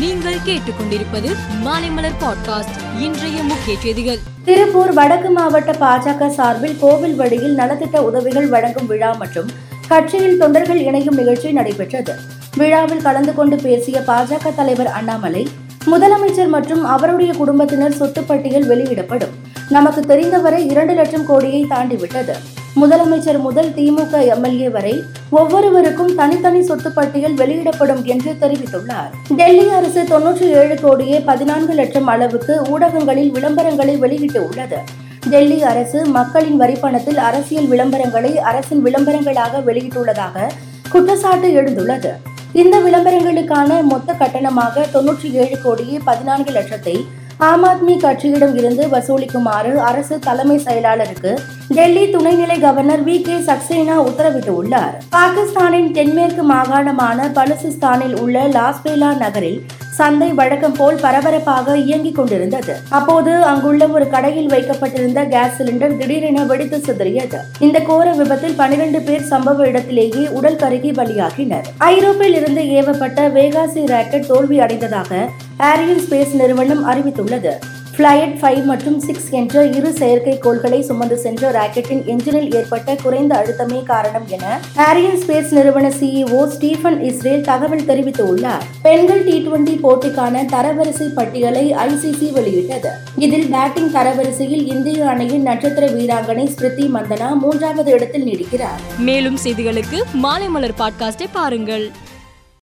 நீங்கள் கேட்டுக்கொண்டிருப்பது மாலைமலர் பாட்காஸ்ட் இன்றைய முக்கிய செய்திகள். திருப்பூர் வடக்கு மாவட்ட பாஜக சார்பில் கோவில் வழியில் நலத்திட்ட உதவிகள் வழங்கும் விழா மற்றும் கட்சியில் தொண்டர்கள் இணையும் நிகழ்ச்சி நடைபெற்றது. விழாவில் கலந்து கொண்டு பேசிய பாஜக தலைவர் அண்ணாமலை முதலமைச்சர் மற்றும் அவருடைய குடும்பத்தினர் சொத்துப்பட்டியல் வெளியிடப்படும். நமக்கு தெரிந்தவரை இரண்டு லட்சம் கோடியை தாண்டிவிட்டது. முதலமைச்சர் முதல் திமுக எம்எல்ஏ வரை ஒவ்வொருவருக்கும் தனித்தனி சொத்து பட்டியல் வெளியிடப்படும் என்று தெரிவித்துள்ளார். டெல்லி அரசு தொன்னூற்றி ஏழு கோடியே பதினான்கு லட்சம் அளவுக்கு ஊடகங்களில் விளம்பரங்களை வெளியிட்டு உள்ளது டெல்லி அரசு மக்களின் வரிப்பணத்தில் அரசியல் விளம்பரங்களை அரசின் விளம்பரங்களாக வெளியிட்டுள்ளதாக குற்றச்சாட்டு எழுந்துள்ளது. இந்த விளம்பரங்களுக்கான மொத்த கட்டணமாக தொன்னூற்றி ஏழு கோடியே பதினான்கு லட்சத்தை ஆம் ஆத்மி கட்சியிடம் இருந்து வசூலிக்குமாறு அரசு தலைமை செயலாளருக்கு டெல்லி துணைநிலை கவர்னர் வி கே சக்சேனா உத்தரவிட்டுள்ளார். பாகிஸ்தானின் தென்மேற்கு மாகாணமான பலுசிஸ்தானில் உள்ள லாஸ்பேலா நகரில் சந்தை வழக்கம் போல் பரபரப்பாக இயங்கிக் கொண்டிருந்தது. அப்போது அங்குள்ள ஒரு கடையில் வைக்கப்பட்டிருந்த கேஸ் சிலிண்டர் திடீரென வெடித்து சிதறியது. இந்த கோர விபத்தில் பனிரெண்டு பேர் சம்பவ இடத்திலேயே உடல் கருகி பலியாகினர். ஐரோப்பில் இருந்து ஏவப்பட்ட வேகாசி ராக்கெட் தோல்வி அடைந்ததாக ஏரியன் ஸ்பேஸ் நிறுவனம் அறிவித்துள்ளது. ஃபிளையட் ஃபைவ் மற்றும் சிக்ஸ் என்ற இரு செயற்கைக்கோள்களை சுமந்து சென்ற ராக்கெட்டின் என்ஜினில் ஏற்பட்ட குறைந்த அழுத்தமே காரணம் என ஏரியன் ஸ்பேஸ் நிறுவன சிஇஓ ஸ்டீஃபன் இஸ்ரேல் தகவல் தெரிவித்துள்ளார். பெண்கள் டி டுவெண்டி போட்டிக்கான தரவரிசை பட்டியலை ஐசிசி வெளியிட்டது. இதில் பேட்டிங் தரவரிசையில் இந்திய அணியின் நட்சத்திர வீராங்கனை ஸ்மிருதி மந்தனா மூன்றாவது இடத்தில் நீடிக்கிறார். மேலும் செய்திகளுக்கு மாலைமலர் பாட்காஸ்டை பாருங்கள்.